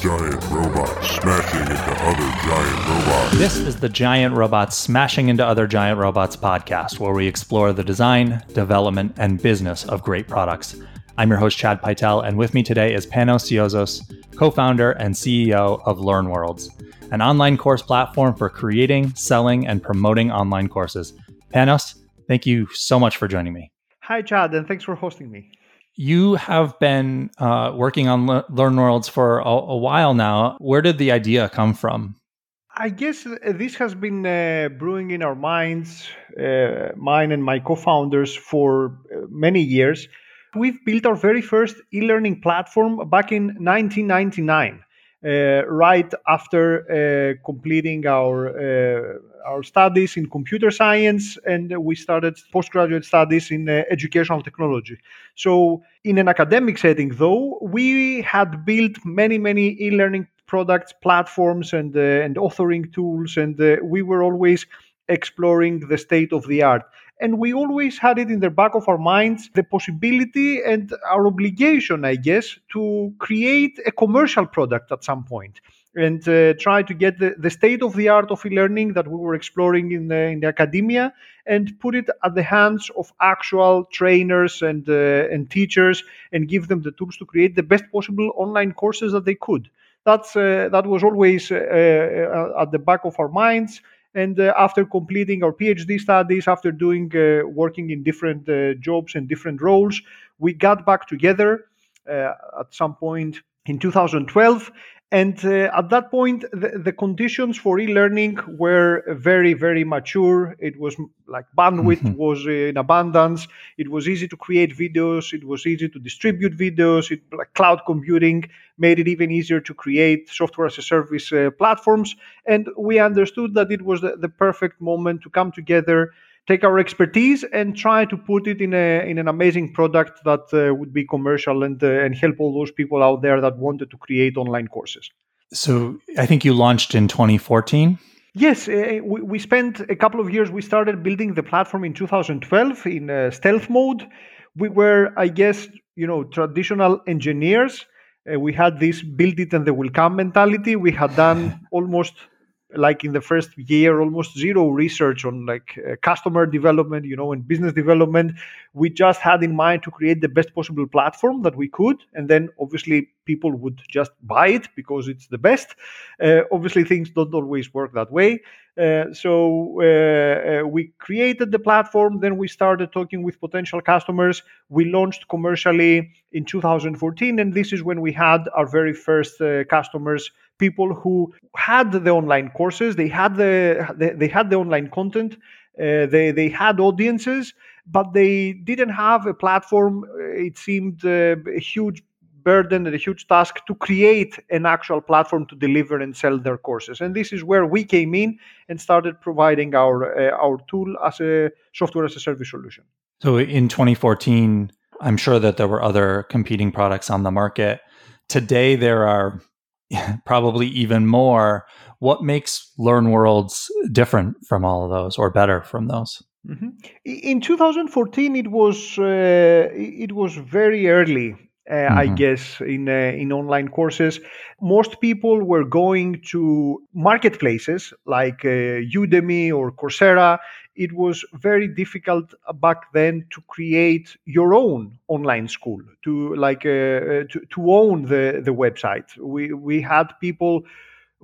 giant robots smashing into other giant robots. This is the Giant Robots Smashing into Other Giant Robots podcast, where we explore the design, development, and business of great products. I'm your host, Chad Pytel, and with me today is Panos Siozos, co founder and CEO of LearnWorlds, an online course platform for creating, selling, and promoting online courses. Panos, thank you so much for joining me. Hi, Chad, and thanks for hosting me. You have been uh, working on Le- LearnWorlds for a, a, while now. Where did the idea come from? I guess uh, this has been uh, brewing in our minds, uh, mine and my co founders, for uh, many years. We've built our very first e learning platform back in 1999. Uh, right after completing our our studies in computer science, and we started postgraduate studies in uh, educational technology. So, in an academic setting, though, we had built many, many e-learning products, platforms, and uh, and authoring tools, and uh, we were always exploring the state of the art and we always had it in the back of our minds the possibility and our obligation i guess to create a commercial product at some point and uh, try to get the, the state of the art of e-learning that we were exploring in the, in the academia and put it at the hands of actual trainers and uh, and teachers and give them the tools to create the best possible online courses that they could. That's uh, that was always uh, uh, at the back of our minds. And uh, after completing our PhD studies, after doing working in different jobs and different roles, we got back together at some point in 2012 and uh, at that point, the, the, conditions for e-learning were very, very mature. It was like bandwidth mm-hmm. was in abundance. It was easy to create videos. It was easy to distribute videos. It, like cloud computing made it even easier to create software as a service uh, platforms. And we understood that it was the, the perfect moment to come together take our expertise and try to put it in a in an amazing product that uh, would be commercial and uh, and help all those people out there that wanted to create online courses. So I think you launched in 2014. Yes, uh, we, we spent a couple of years. We started building the platform in 2012 in uh, stealth mode. We were, I guess, you know, traditional engineers. Uh, we had this build it and they will come mentality. We had done almost like in the first year almost zero research on like uh, customer development you know and business development. We just had in mind to create the best possible platform that we could and then obviously people would just buy it because it's the best. Uh, obviously things don't always work that way. Uh, so uh, uh, we created the platform then we started talking with potential customers. We launched commercially in 2014 and this is when we had our very first uh, customers people who had the online courses, they had the they, they had the online content, uh, they they had audiences, but they didn't have a platform. Uh, it seemed uh, a huge burden and a huge task to create an actual platform to deliver and sell their courses. And this is where we came in and started providing our uh, our tool as a software as a service solution. So in 2014, I'm sure that there were other competing products on the market. Today, there are probably even more. What makes LearnWorlds different from all of those, or better from those? Mm-hmm. In 2014, it was uh, it was very early. Uh, mm-hmm. I guess in uh, in online courses, most people were going to marketplaces like uh, Udemy or Coursera it was very difficult back then to create your own online school to like uh, uh, to, to own the the website we we had people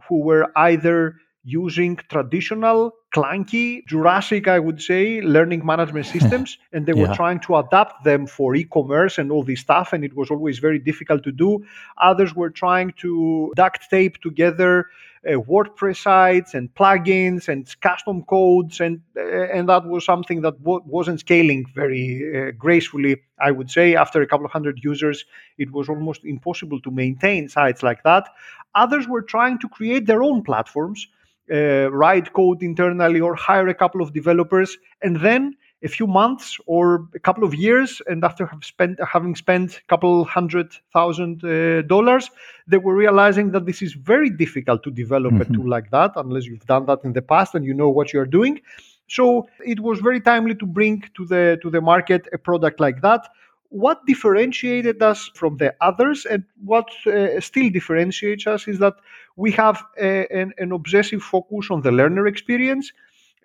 who were either using traditional clunky jurassic i would say learning management systems and they yeah. were trying to adapt them for e-commerce and all this stuff and it was always very difficult to do others were trying to duct tape together uh, WordPress sites and plugins and custom codes, and uh, and that was something that w- wasn't scaling very uh, gracefully. I would say after a couple of hundred users, it was almost impossible to maintain sites like that. Others were trying to create their own platforms, uh, write code internally, or hire a couple of developers, and then a few months or a couple of years, and after have spent, having spent a couple hundred thousand uh, dollars, they were realizing that this is very difficult to develop mm-hmm. a tool like that unless you've done that in the past and you know what you're doing. So it was very timely to bring to the to the market a product like that. what differentiated us from the others and what uh, still differentiates us is that we have a, an, an, obsessive focus on the learner experience.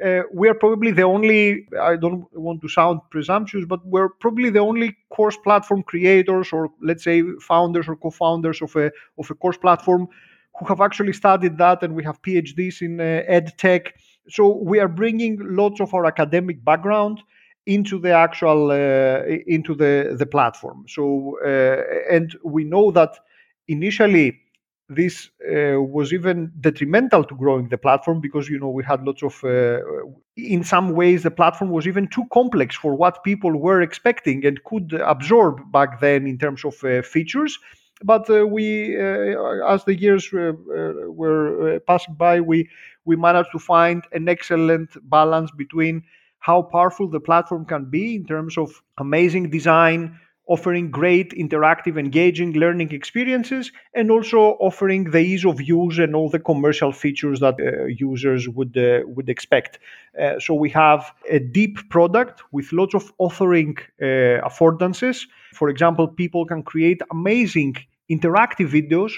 Uh, we are probably the only, I don't want to sound presumptuous, but we're probably the only course platform creators or let's say founders or co founders of a, of a course platform who have actually studied that and we have PhDs in uh, ed tech. So we are bringing lots of our academic background into the actual uh, into the the platform. So uh, and we know that initially this uh, was even detrimental to growing the platform because you know we had lots of uh, in some ways the platform was even too complex for what people were expecting and could absorb back then in terms of uh, features. But uh, we as the years were passing by we we managed to find an excellent balance between how powerful the platform can be in terms of amazing design, offering great interactive, engaging learning experiences, and also offering the ease of use and all the commercial features that uh, users would uh, would expect. Uh, so we have a deep product with lots of authoring uh, affordances. For example, people can create amazing interactive videos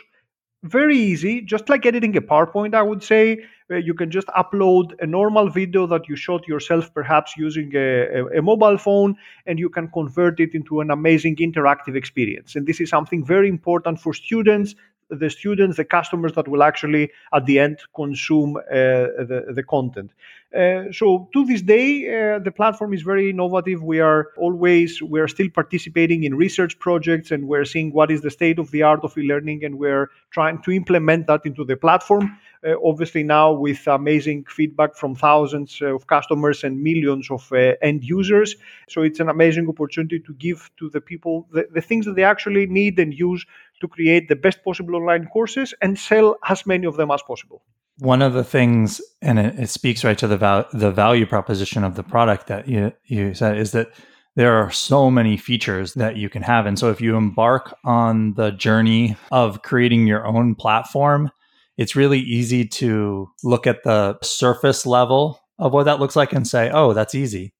very easy, just like editing a PowerPoint, I would say. Uh, you can just upload a normal video that you shot yourself, perhaps using a, a, a, mobile phone, and you can convert it into an amazing interactive experience. And this is something very important for students, the students, the customers that will actually, at the end, consume uh, the, the content. Uh, so to this day, uh, the platform is very innovative. We are always we are still participating in research projects, and we're seeing what is the state of the art of e-learning, and we're trying to implement that into the platform. Uh, obviously, now with amazing feedback from thousands of customers and millions of uh, end users, so it's an amazing opportunity to give to the people the, the things that they actually need and use to create the best possible online courses and sell as many of them as possible one of the things, and it, it speaks right to the val- the value proposition of the product that you you said is that there are so many features that you can have, and so if you embark on the journey of creating your own platform, it's really easy to look at the surface level of what that looks like and say, "Oh, that's easy."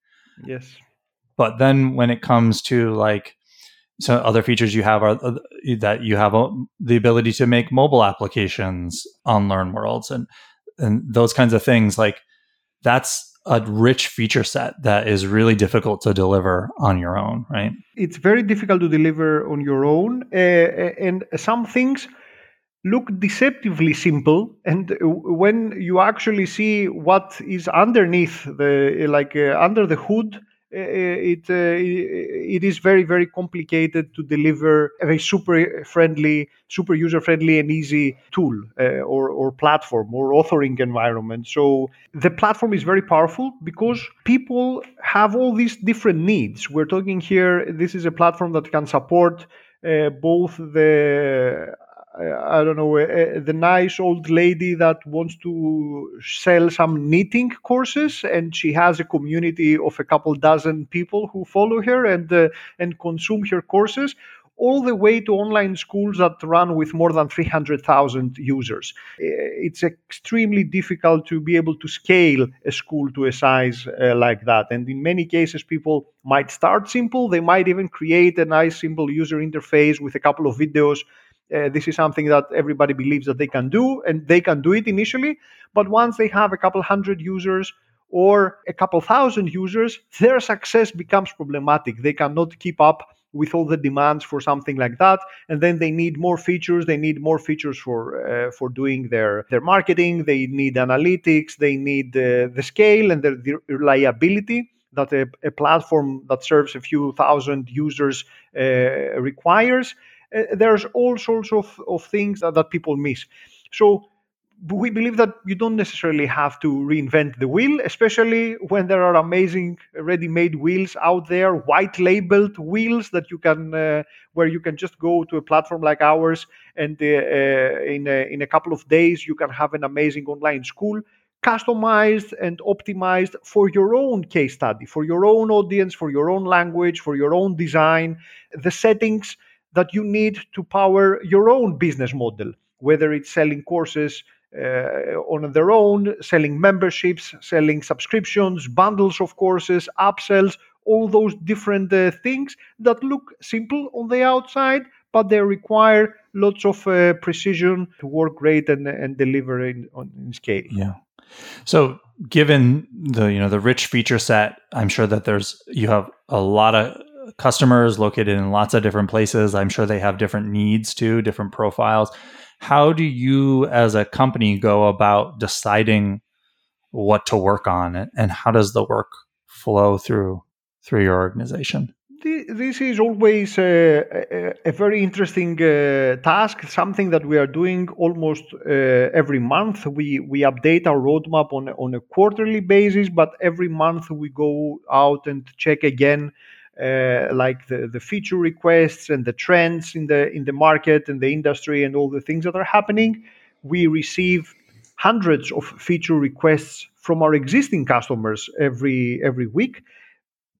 Yes. But then when it comes to like so other features you have are uh, that you have the ability to make mobile applications on LearnWorlds and and those kinds of things like that's a rich feature set that is really difficult to deliver on your own right? It's very difficult to deliver on your own uh, and some things look deceptively simple and when you actually see what is underneath the like uh, under the hood it uh, it is very very complicated to deliver a super friendly, super user friendly and easy tool uh, or or platform or authoring environment. So the platform is very powerful because people have all these different needs. We're talking here. This is a platform that can support uh, both the I don't know, uh, the nice old lady that wants to sell some knitting courses, and she has a community of a couple dozen people who follow her and uh, and consume her courses, all the way to online schools that run with more than 300,000 users. It's extremely difficult to be able to scale a school to a size uh, like that. And in many cases, people might start simple. They might even create a nice, simple user interface with a couple of videos uh, this is something that everybody believes that they can do, and they can do it initially. But once they have a couple hundred users or a couple thousand users, their success becomes problematic. They cannot keep up with all the demands for something like that, and then they need more features. They need more features for uh, for doing their their marketing. They need analytics. They need uh, the scale and the, the reliability that a, a, platform that serves a few thousand users uh, requires there's all sorts of, of things that, that people miss. So we believe that you don't necessarily have to reinvent the wheel, especially when there are amazing ready-made wheels out there, white-labeled wheels that you can, uh, where you can just go to a platform like ours, and uh, uh, in a, in a couple of days you can have an amazing online school, customized and optimized for your own case study, for your own audience, for your own language, for your own design. The settings that you need to power your own business model, whether it's selling courses uh, on their own, selling memberships, selling subscriptions, bundles of courses, upsells, all those different uh, things that look simple on the outside, but they require lots of uh, precision to work great and, and deliver in, on, in scale. Yeah. So, given the you know the rich feature set, I'm sure that there's you have a lot of customers located in lots of different places. I'm sure they have different needs too, different profiles. How do you, as a company, go about deciding what to work on, and how does the work flow through through your organization? This is always a, a, very interesting uh, task, something that we are doing almost uh, every month. We, we update our roadmap on, on a quarterly basis, but every month we go out and check again Uh, like the, the feature requests and the trends in the in the market and the industry and all the things that are happening. We receive hundreds of feature requests from our existing customers every every week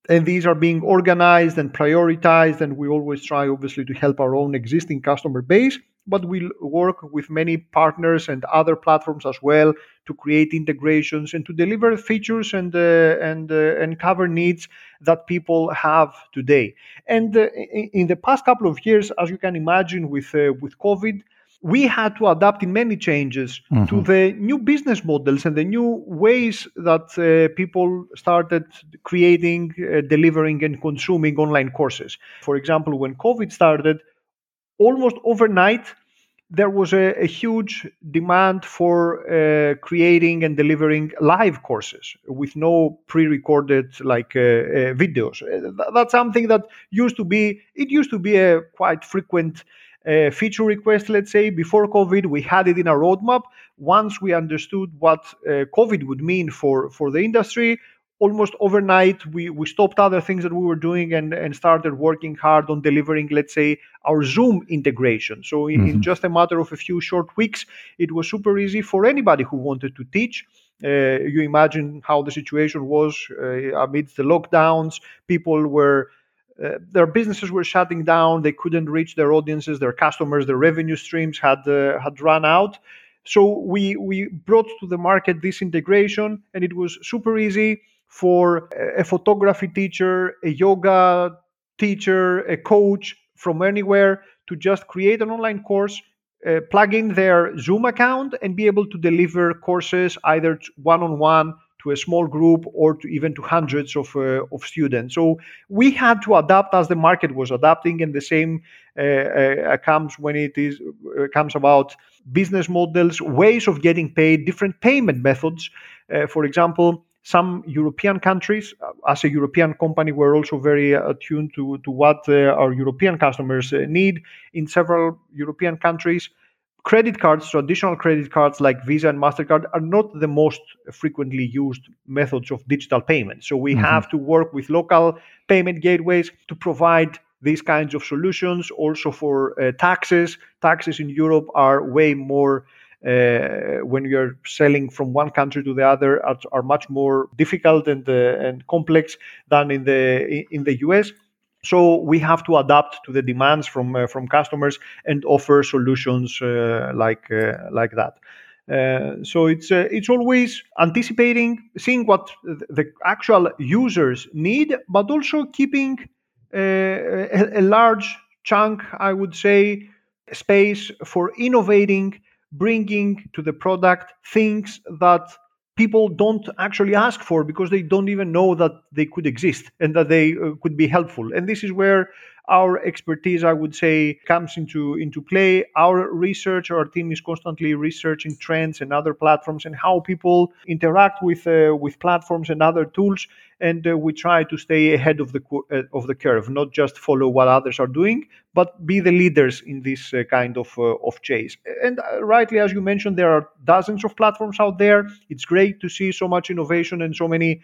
and these are being organized and prioritized and we always try obviously to help our own existing customer base but we work with many partners and other platforms as well to create integrations and to deliver features and uh, and uh, and cover needs that people have today and uh, in the past couple of years as you can imagine with uh, with covid we had to adapt in many changes mm-hmm. to the new business models and the new ways that uh, people started creating, uh, delivering, and consuming online courses. For example, when COVID started, almost overnight, there was a, a huge demand for uh, creating and delivering live courses with no pre-recorded like uh, uh, videos. That's something that used to be it used to be a quite frequent uh, feature request, let's say, before COVID, we had it in our roadmap. Once we understood what uh, COVID would mean for, for the industry, almost overnight, we, we stopped other things that we were doing and, and started working hard on delivering, let's say, our Zoom integration. So, in, mm-hmm. in just a matter of a few short weeks, it was super easy for anybody who wanted to teach. Uh, you imagine how the situation was uh, amidst the lockdowns. People were uh, their businesses were shutting down. They couldn't reach their audiences, their customers, their revenue streams had uh, had run out. So we we brought to the market this integration, and it was super easy for a photography teacher, a yoga teacher, a coach from anywhere to just create an online course, uh, plug in their Zoom account, and be able to deliver courses either one on one to a small group or to even to hundreds of, uh, of students. So we had to adapt as the market was adapting, and the same uh, uh, comes when it is uh, comes about business models, ways of getting paid, different payment methods. Uh, for example, some European countries, uh, as a European company, we're also very attuned to, to what our European customers need. In several European countries, credit cards, traditional credit cards like Visa and MasterCard, are not the most frequently used methods of digital payment. So we mm-hmm. have to work with local payment gateways to provide these kinds of solutions. Also for uh, taxes, taxes in Europe are way more. Uh, when you're selling from one country to the other, are, are much more difficult and uh, and complex than in the in the US. So we have to adapt to the demands from uh, from customers and offer solutions uh, like uh, like that. Uh, so it's it's always anticipating, seeing what the actual users need, but also keeping a, a, large chunk, I would say, space for innovating, bringing to the product things that people don't actually ask for because they don't even know that they could exist and that they uh, could be helpful. And this is where our expertise i would say comes into into play. Our research our team is constantly researching trends and other platforms and how people interact with uh, with platforms and other tools and uh, we try to stay ahead of the uh, of the curve not just follow what others are doing but be the leaders in this uh, kind of uh, of chase. And uh, rightly as you mentioned there are dozens of platforms out there. It's great to see so much innovation and so many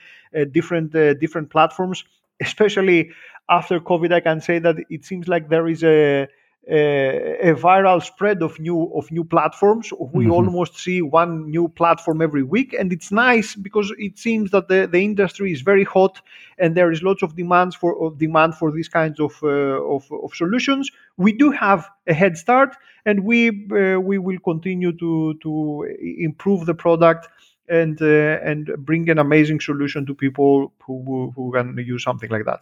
different different platforms especially after COVID, I can say that it seems like there is a a, a viral spread of new of new platforms. We mm-hmm. almost see one new platform every week, and it's nice because it seems that the, the industry is very hot, and there is lots of demands for of demand for these kinds of, uh, of, of solutions. We do have a head start, and we uh, we will continue to to improve the product and uh, and bring an amazing solution to people who who can use something like that.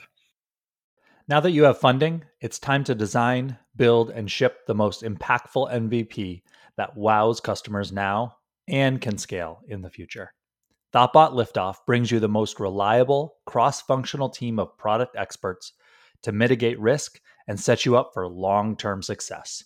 Now that you have funding, it's time to design, build, and ship the most impactful MVP that wows customers now and can scale in the future. Thoughtbot Liftoff brings you the most reliable, cross functional team of product experts to mitigate risk and set you up for long term success.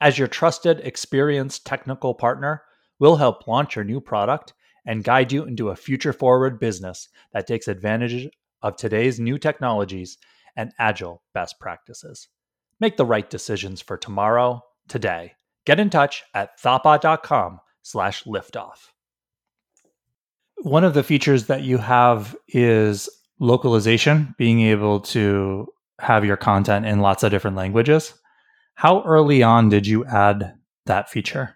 As your trusted, experienced technical partner, we'll help launch your new product and guide you into a future forward business that takes advantage of today's new technologies and agile best practices. Make the right decisions for tomorrow, today. Get in touch at thoughtbot.com slash liftoff. One of the features that you have is localization, being able to have your content in lots of different languages. How early on did you add that feature?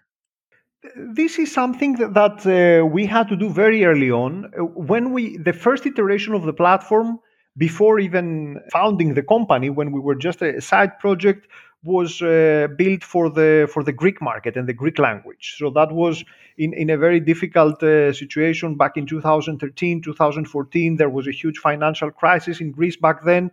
This is something that, that uh, we had to do very early on. When we, the first iteration of the platform, before even founding the company, when we were just a side project, was uh, built for the for the Greek market and the Greek language. So that was in, in a very difficult uh, situation back in 2013, 2014. There was a huge financial crisis in Greece back then.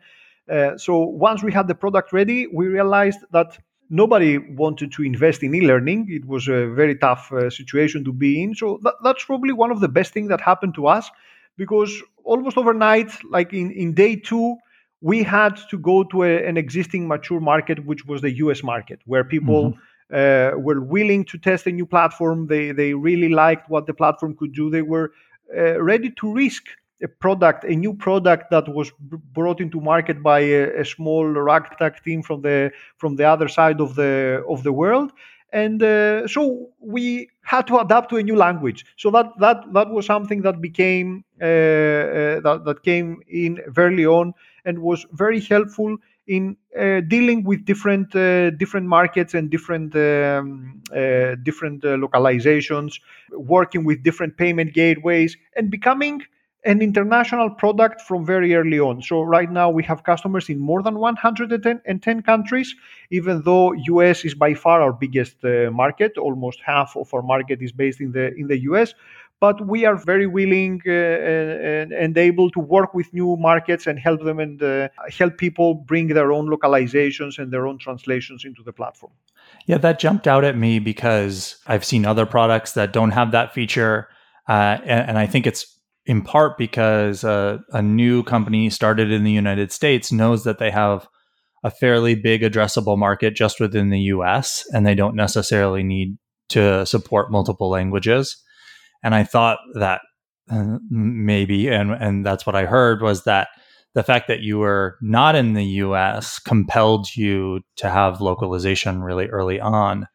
Uh, so once we had the product ready, we realized that nobody wanted to invest in e-learning. It was a very tough uh, situation to be in. So that, that's probably one of the best things that happened to us because almost overnight, like in, in day two, we had to go to a, an existing mature market, which was the US market, where people mm-hmm. uh, were willing to test a new platform. They, they really liked what the platform could do. They were uh, ready to risk a product, a new product that was brought into market by a, a small ragtag team from the from the other side of the of the world, and uh, so we had to adapt to a new language. So that that that was something that became uh, uh, that, that came in very on and was very helpful in uh, dealing with different uh, different markets and different um, uh, different localizations working with different payment gateways and becoming an international product from very early on. So right now we have customers in more than 110 countries, even though US is by far our biggest uh, market. Almost half of our market is based in the in the US. But we are very willing uh, and, and, able to work with new markets and help them and uh, help people bring their own localizations and their own translations into the platform. Yeah, that jumped out at me because I've seen other products that don't have that feature. Uh, and, and I think it's in part because uh, a new company started in the United States knows that they have a fairly big addressable market just within the US and they don't necessarily need to support multiple languages. And I thought that uh, maybe, and, and that's what I heard, was that the fact that you were not in the US compelled you to have localization really early on.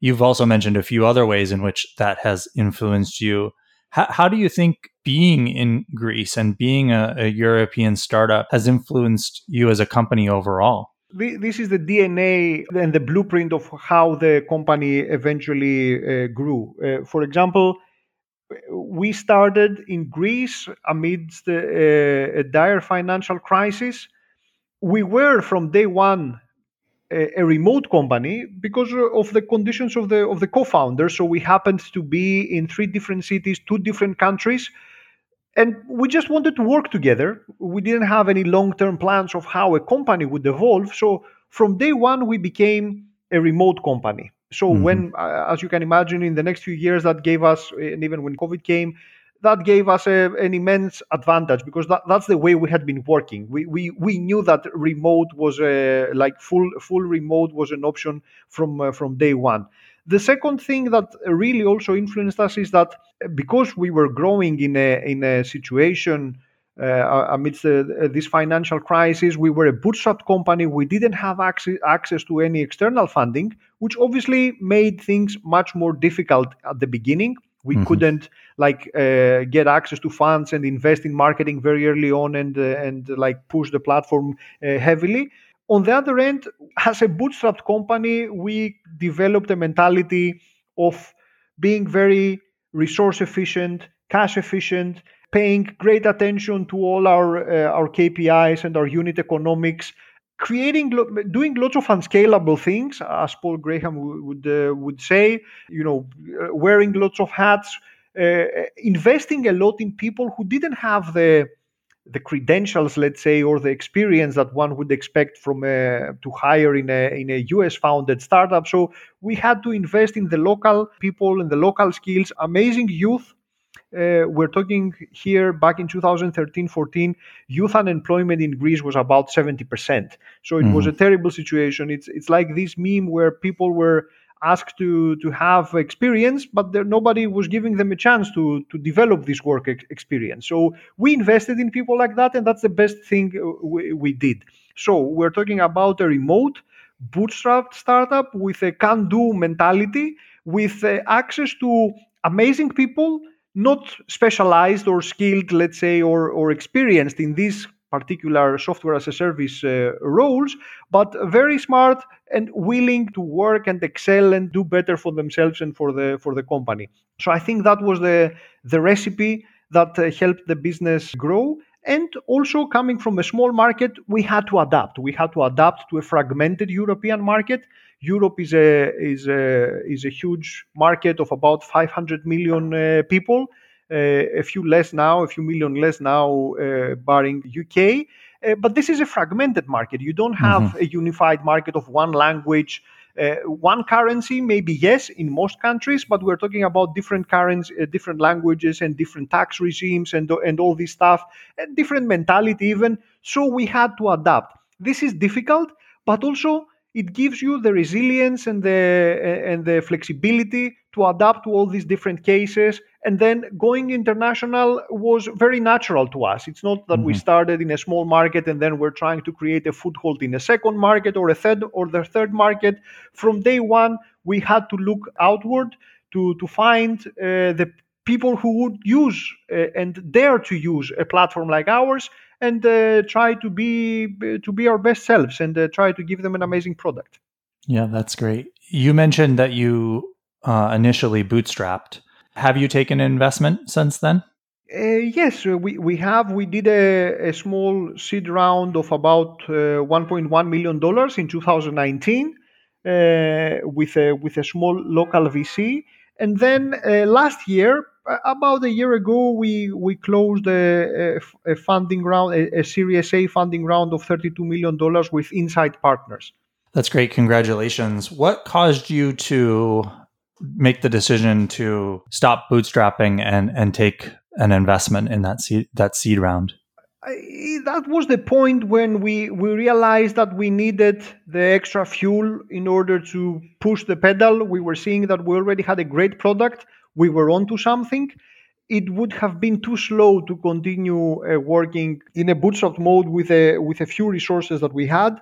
You've also mentioned a few other ways in which that has influenced you how, how do you think being in Greece and being a, a European startup has influenced you as a company overall? this is the DNA and the blueprint of how the company eventually uh, grew. Uh, for example, we started in Greece amidst uh, a dire financial crisis. We were from day one a, a, remote company because of the conditions of the of the co-founders. So we happened to be in three different cities, two different countries, and we just wanted to work together. We didn't have any long-term plans of how a company would evolve. So from day one, we became a remote company. So mm-hmm. when, uh, as you can imagine, in the next few years, that gave us, and even when COVID came, that gave us a, an immense advantage because that, that's the way we had been working. We, we, we knew that remote was a, like full full remote was an option from uh, from day one. The second thing that really also influenced us is that because we were growing in a in a situation uh, amidst uh, this financial crisis, we were a bootstrap company. We didn't have access access to any external funding, which obviously made things much more difficult at the beginning we mm-hmm. couldn't like uh, get access to funds and invest in marketing very early on and uh, and like push the platform uh, heavily on the other end as a bootstrapped company we developed a mentality of being very resource efficient cash efficient paying great attention to all our uh, our KPIs and our unit economics creating doing lots of unscalable things as paul graham would uh, would say you know uh, wearing lots of hats uh, investing a lot in people who didn't have the the credentials, let's say, or the experience that one would expect from a, to hire in a in a US founded startup. So we had to invest in the local people and the local skills, amazing youth. Uh, we're talking here back in 2013 14 youth unemployment in greece was about 70% so it mm-hmm. was a terrible situation it's it's like this meme where people were asked to to have experience, but there, nobody was giving them a chance to to develop this work ex- experience. So we invested in people like that, and that's the best thing uh, we, we did. So we're talking about a remote bootstrapped startup with a can-do mentality, with uh, access to amazing people, not specialized or skilled, let's say, or or experienced in these particular software as a service uh, roles, but very smart and willing to work and excel and do better for themselves and for the for the company. So I think that was the the recipe that uh, helped the business grow. And also coming from a small market, we had to adapt. We had to adapt to a fragmented European market. Europe is a is a is a huge market of about 500 million uh, people uh, a few less now, a few million less now, uh, barring UK. Uh, but this is a fragmented market. You don't have mm-hmm. a unified market of one language. Uh, one currency, maybe yes, in most countries, but we're talking about different currencies, uh, different languages, and different tax regimes, and and all this stuff, and different mentality even. So we had to adapt. This is difficult, but also it gives you the resilience and the and the flexibility to adapt to all these different cases. And then going international was very natural to us. It's not that mm-hmm. we started in a small market and then we're trying to create a foothold in a second market or a third or the third market. From day one we had to look outward to to find uh, the people who would use uh, and dare to use a platform like ours and uh, try to be to be our best selves and uh, try to give them an amazing product. Yeah, that's great. You mentioned that you uh, initially bootstrapped. Have you taken an investment since then? Uh, yes, uh, we, we have. We did a, a small seed round of about uh, $1.1 million in 2019 with, a, with a small local VC. And then last year, about a year ago, we we closed a, a, a funding round, a, a, Series A funding round of thirty-two million dollars with Insight Partners. That's great. Congratulations. What caused you to make the decision to stop bootstrapping and and take an investment in that seed that seed round? I, that was the point when we, we realized that we needed the extra fuel in order to push the pedal. We were seeing that we already had a great product we were onto something, it would have been too slow to continue uh, working in a bootstrap mode with a with a few resources that we had.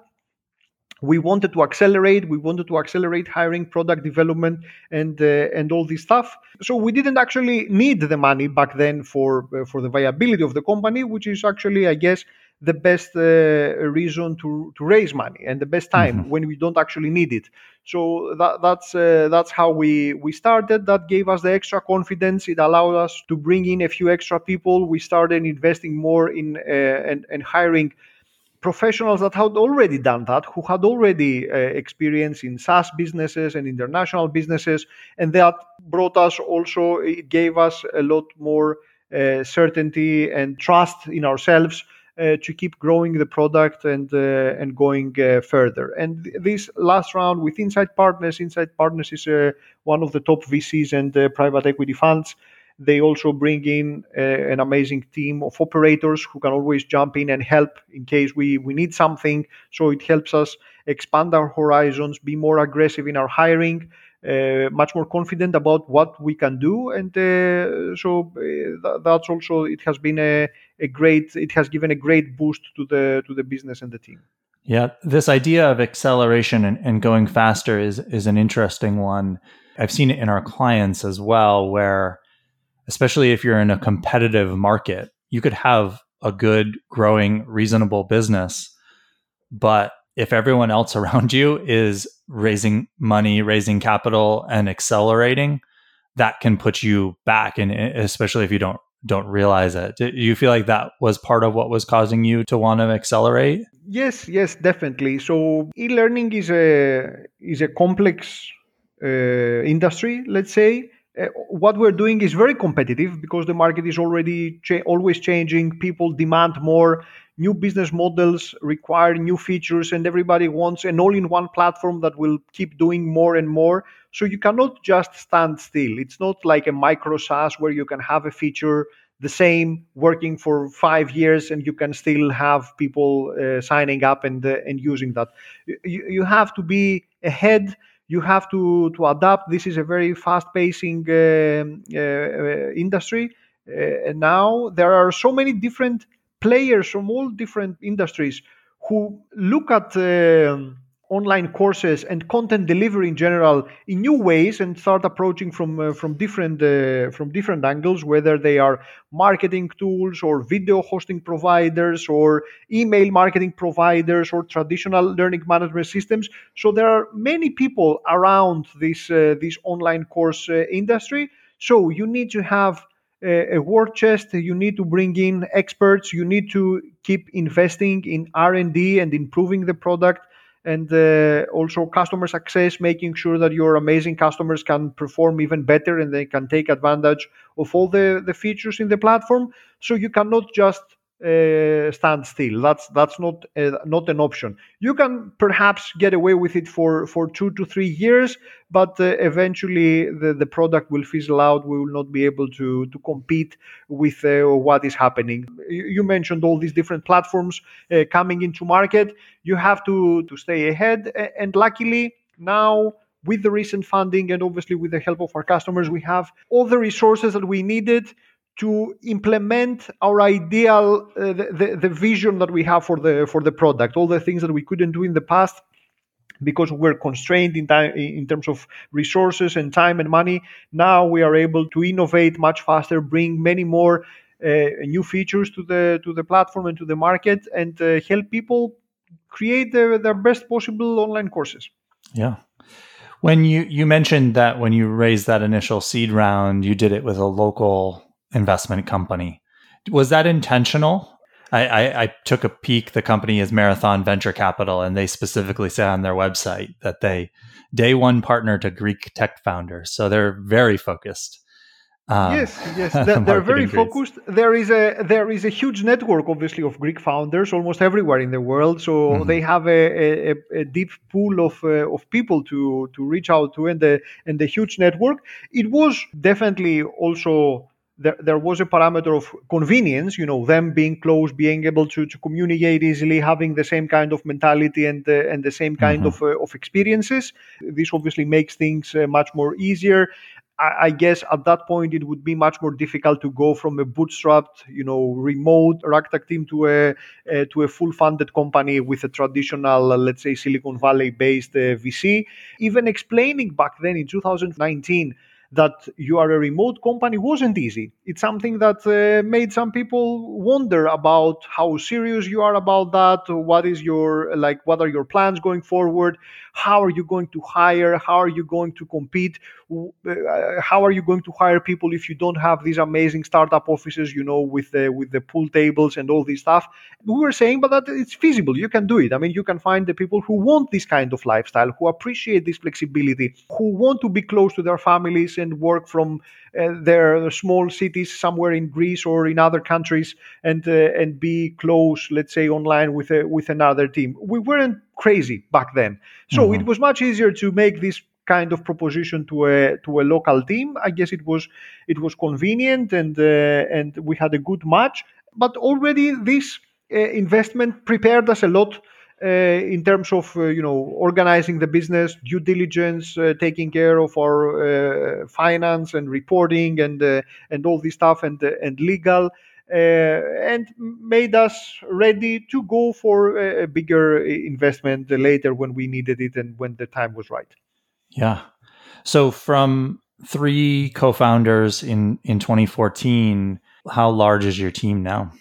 We wanted to accelerate. We wanted to accelerate hiring, product development, and uh, and all this stuff. So we didn't actually need the money back then for uh, for the viability of the company, which is actually, I guess, the best uh, reason to, to raise money and the best time mm-hmm. when we don't actually need it. So that, that's uh, that's how we we started. That gave us the extra confidence. It allowed us to bring in a few extra people. We started investing more in uh, and, and hiring professionals that had already done that, who had already uh, experience in SaaS businesses and international businesses, and that brought us also. It gave us a lot more uh, certainty and trust in ourselves to keep growing the product and uh, and going uh, further. And this last round with Insight Partners, Insight Partners is one of the top VCs and private equity funds. They also bring in an amazing team of operators who can always jump in and help in case we, we need something. So it helps us expand our horizons, be more aggressive in our hiring, uh, much more confident about what we can do and uh, so uh, that's also it has been a, a great it has given a great boost to the to the business and the team. Yeah this idea of acceleration and, and going faster is is an interesting one. I've seen it in our clients as well where especially if you're in a competitive market you could have a good growing reasonable business but if everyone else around you is raising money, raising capital, and accelerating, that can put you back, and especially if you don't don't realize it. Do you feel like that was part of what was causing you to want to accelerate? Yes, yes, definitely. So e-learning is a is a complex uh, industry, let's say, uh, what we're doing is very competitive because the market is already cha- always changing. People demand more. New business models require new features, and everybody wants an all in one platform that will keep doing more and more. So you cannot just stand still. It's not like a micro SaaS where you can have a feature the same working for five years and you can still have people uh, signing up and uh, and using that you, you have to be ahead you have to to adapt this is a very fast pacing uh, uh, industry uh, and now there are so many different players from all different industries who look at um, online courses and content delivery in general in new ways and start approaching from uh, from different uh, from different angles whether they are marketing tools or video hosting providers or email marketing providers or traditional learning management systems. So there are many people around this uh, this online course uh, industry. So you need to have a war chest you need to bring in experts you need to keep investing in r&d and improving the product and uh, also customer success, making sure that your amazing customers can perform even better and they can take advantage of all the, the features in the platform. So you cannot just uh, stand still. That's that's not uh, not an option. You can perhaps get away with it for for two to three years, but uh, eventually the, the product will fizzle out. We will not be able to to compete with uh, what is happening. You, mentioned all these different platforms uh, coming into market. You have to to stay ahead, and luckily now with the recent funding and obviously with the help of our customers, we have all the resources that we needed to implement our ideal uh, the, the, the, vision that we have for the for the product. All the things that we couldn't do in the past because we're constrained in time in terms of resources and time and money now we are able to innovate much faster bring many more uh, new features to the to the platform and to the market and uh, help people create their, their best possible online courses. Yeah. When you you mentioned that when you raised that initial seed round you did it with a local investment company. Was that intentional? I, I, I, took a peek. The company is Marathon Venture Capital, and they specifically say on their website that they day one partner to Greek tech founders. So they're very focused. Um, yes, yes, they're, they're very focused. There is a there is a huge network, obviously, of Greek founders almost everywhere in the world. So mm-hmm. they have a, a, a, deep pool of uh, of people to to reach out to, and the and the huge network. It was definitely also there, there was a parameter of convenience, you know, them being close, being able to, to communicate easily, having the same kind of mentality and uh, and the same kind mm-hmm. of, uh, of experiences. This obviously makes things uh, much more easier. I, I, guess at that point it would be much more difficult to go from a bootstrapped, you know, remote ragtag team to a, a to a full funded company with a traditional, uh, let's say, Silicon Valley based uh, VC. Even explaining back then in 2019 that you are a remote company wasn't easy. It's something that uh, made some people wonder about how serious you are about that. What is your like? What are your plans going forward? How are you going to hire? How are you going to compete? Uh, how are you going to hire people if you don't have these amazing startup offices? You know, with the with the pool tables and all this stuff. We were saying, but that it's feasible. You can do it. I mean, you can find the people who want this kind of lifestyle, who appreciate this flexibility, who want to be close to their families and work from uh, their small cities somewhere in Greece or in other countries and uh, and be close, let's say, online with a, with another team. We weren't crazy back then, so mm-hmm. it was much easier to make this kind of proposition to a to a local team. I guess it was it was convenient and uh, and we had a good match. But already this uh, investment prepared us a lot uh, in terms of uh, you know organizing the business, due diligence, uh, taking care of our finance and reporting and and all this stuff and and legal. Uh, and made us ready to go for a, bigger investment later when we needed it and when the time was right. Yeah. So from three co-founders in in 2014, how large is your team now?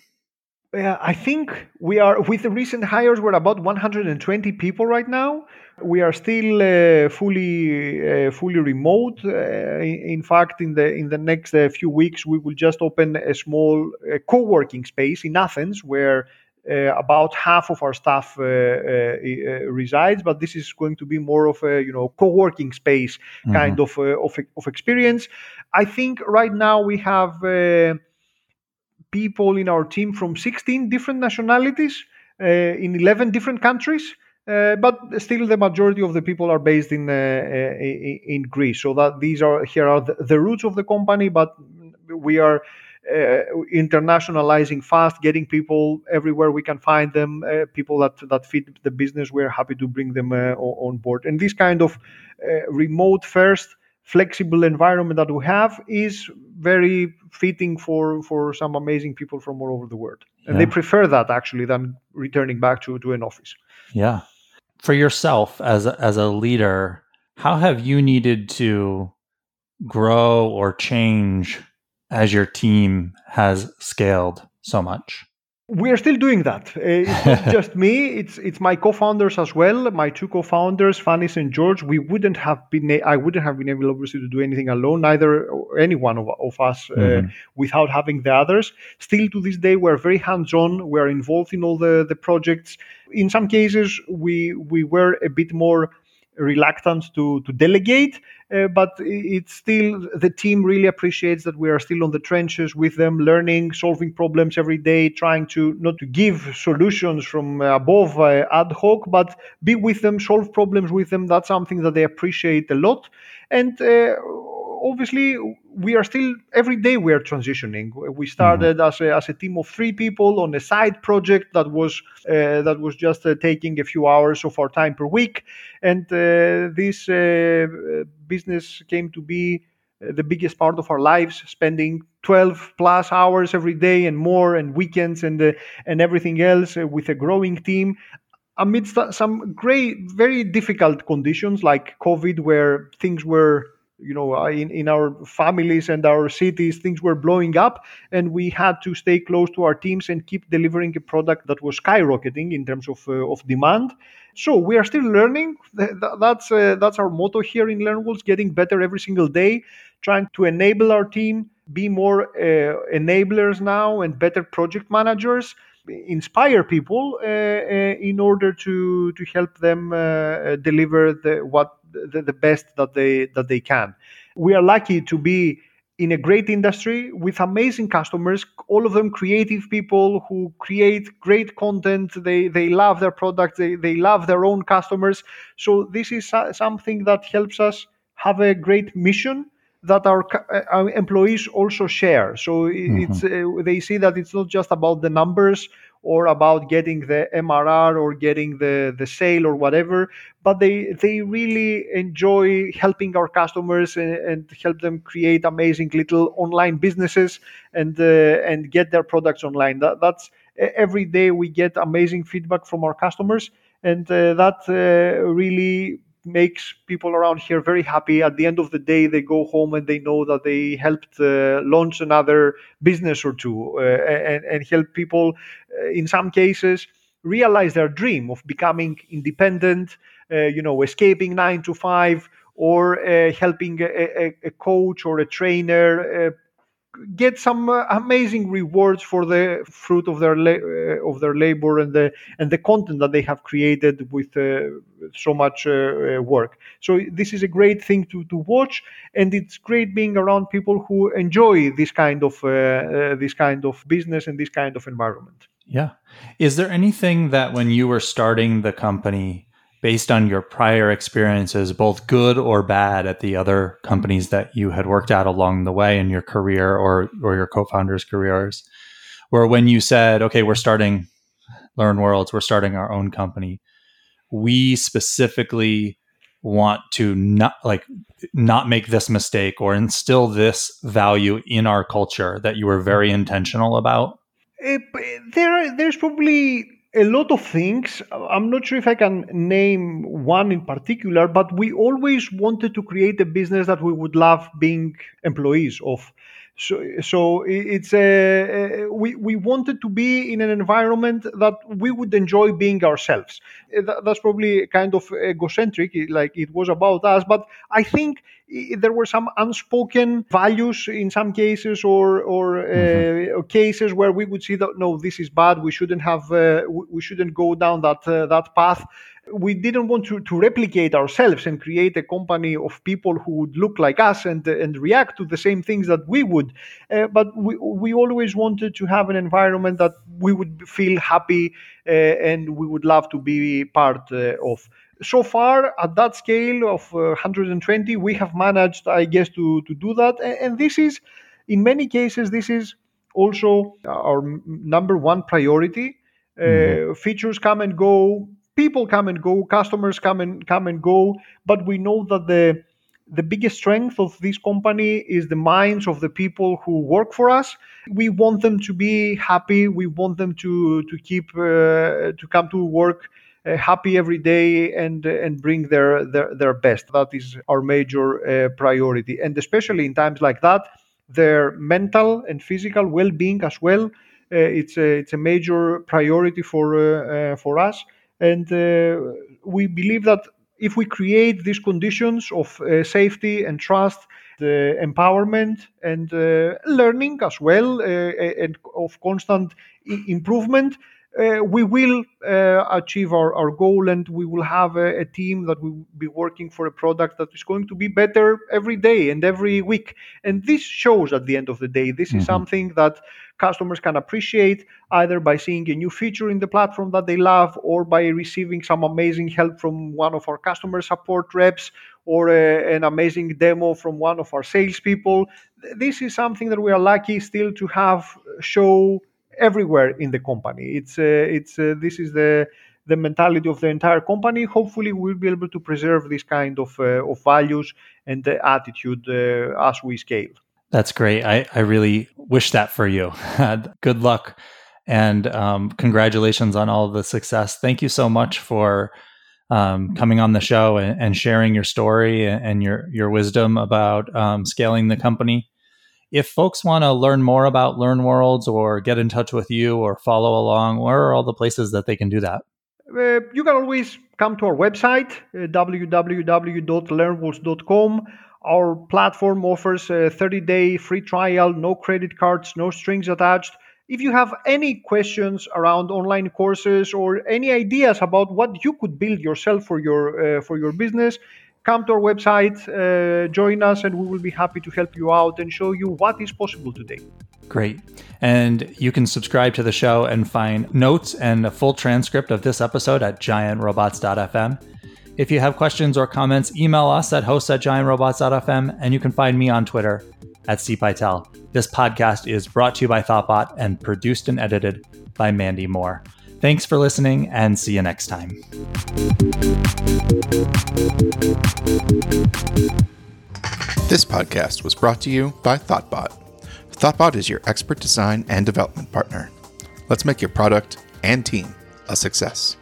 Uh, I think we are with the recent hires. We're about 120 people right now. We are still uh, fully uh, fully remote. Uh, in fact, in the in the next uh, few weeks, we will just open a small uh, co-working space in Athens where about half of our staff uh, uh, resides, but this is going to be more of a you know co-working space mm-hmm. kind of, of of experience. I think right now we have people in our team from 16 different nationalities in 11 different countries. Uh, but still, the majority of the people are based in uh, in Greece. So that these are here are the, the roots of the company, but we are uh, internationalizing fast, getting people everywhere we can find them, uh, people that that fit the business. We're happy to bring them uh, on board. And this kind of remote first, flexible environment that we have is very fitting for for some amazing people from all over the world, and yeah. they prefer that actually than returning back to to an office. Yeah, for yourself as a, as a leader, how have you needed to grow or change as your team has scaled so much? We are still doing that. Uh, it's not just me; it's it's my co-founders as well. My two co-founders, Fanis and George. We wouldn't have been. I wouldn't have been able, obviously, to do anything alone. Neither any one of, of us, uh, mm-hmm. uh, without having the others. Still, to this day, we're very hands-on. We're involved in all the the projects. In some cases, we we were a bit more reluctant to to delegate, uh, but it's still the team really appreciates that we are still on the trenches with them, learning, solving problems every day, trying to not to give solutions from above uh, ad hoc, but be with them, solve problems with them. That's something that they appreciate a lot, and uh, obviously we are still every day we are transitioning we started mm-hmm. as, a, as a team of three people on a side project that was uh, that was just uh, taking a few hours of our time per week and uh, this uh, business came to be uh, the biggest part of our lives spending 12 plus hours every day and more and weekends and uh, and everything else with a growing team amidst some great very difficult conditions like covid where things were you know in, in our families and our cities things were blowing up and we had to stay close to our teams and keep delivering a product that was skyrocketing in terms of, uh, of demand. So we are still learning. That's uh, that's our motto here in LearnWorlds getting better every single day trying to enable our team be more uh, enablers now and better project managers inspire people uh, uh, in order to to help them uh, deliver the what the, the best that they that they can. We are lucky to be in a great industry with amazing customers all of them creative people who create great content they they love their product they, they love their own customers so this is something that helps us have a great mission that our, our employees also share so mm-hmm. it's uh, they see that it's not just about the numbers or about getting the MRR or getting the, the sale or whatever, but they they really enjoy helping our customers and, and help them create amazing little online businesses and uh, and get their products online. That, that's every day we get amazing feedback from our customers, and uh, that uh, really makes people around here very happy. At the end of the day, they go home and they know that they helped uh, launch another business or two uh, and, and help people, uh, in some cases, realize their dream of becoming independent, uh, you know, escaping nine to five, or uh, helping a, a, coach or a trainer uh, get some uh, amazing rewards for the fruit of their la- uh, of their labor and the and the content that they have created with uh, so much uh, uh, work. So this is a great thing to to watch, and it's great being around people who enjoy this kind of uh, this kind of business and this kind of environment. Yeah. Is there anything that when you were starting the company based on your prior experiences, both good or bad, at the other companies that you had worked at along the way in your career or or your co-founders' careers, where when you said, "Okay, we're starting LearnWorlds, we're starting our own company," we specifically want to not like not make this mistake or instill this value in our culture that you were very intentional about? It, there, there's probably a lot of things. I'm not sure if I can name one in particular, but we always wanted to create a business that we would love being employees of. So, so it's a, we, we wanted to be in an environment that we would enjoy being ourselves. That's probably kind of egocentric, like it was about us. But I think there were some unspoken values in some cases or or, mm-hmm. uh, cases where we would see that no this is bad we shouldn't have uh, we shouldn't go down that uh, that path we didn't want to, to replicate ourselves and create a company of people who would look like us and and react to the same things that we would. Uh, but we, we always wanted to have an environment that we would feel happy uh, and we would love to be part uh, of. So far at that scale of uh, 120 we have managed i guess to to do that. And, and this is in many cases this is also our number one priority. Uh, mm-hmm. features come and go people come and go customers come and come and go but we know that the the biggest strength of this company is the minds of the people who work for us we want them to be happy we want them to to keep uh, to come to work uh, happy every day and uh, and bring their, their their best. That is our major uh, priority, and especially in times like that, their mental and physical well-being as well. it's a it's a major priority for for us, and we believe that if we create these conditions of uh, safety and trust, the empowerment and uh, learning as well, uh, and of constant I- improvement, uh, we will uh, achieve our, our goal and we will have a, a, team that will be working for a product that is going to be better every day and every week. And this shows at the end of the day, this mm-hmm. is something that customers can appreciate either by seeing a new feature in the platform that they love or by receiving some amazing help from one of our customer support reps or a, an amazing demo from one of our salespeople. This is something that we are lucky still to have show everywhere in the company. It's uh, it's uh, this is the the mentality of the entire company. Hopefully, we'll be able to preserve this kind of uh, of values and the attitude as we scale. That's great. I, I really wish that for you. Good luck and um, congratulations on all the success. Thank you so much for um, coming on the show and, and, sharing your story and, your your wisdom about um, scaling the company if folks want to learn more about LearnWorlds or get in touch with you or follow along, where are all the places that they can do that? Uh, you can always come to our website, uh, www.learnworlds.com. Our platform offers a 30 day free trial, no credit cards, no strings attached. If you have any questions around online courses or any ideas about what you could build yourself for your uh, for your business, come to our website, uh, join us, and we will be happy to help you out and show you what is possible today. Great. And you can subscribe to the show and find notes and a full transcript of this episode at giantrobots.fm. If you have questions or comments, email us at hosts at giantrobots.fm, and you can find me on Twitter at cpytel. This podcast is brought to you by Thoughtbot and produced and edited by Mandy Moore. Thanks for listening and see you next time. This podcast was brought to you by Thoughtbot. Thoughtbot is your expert design and development partner. Let's make your product and team a success.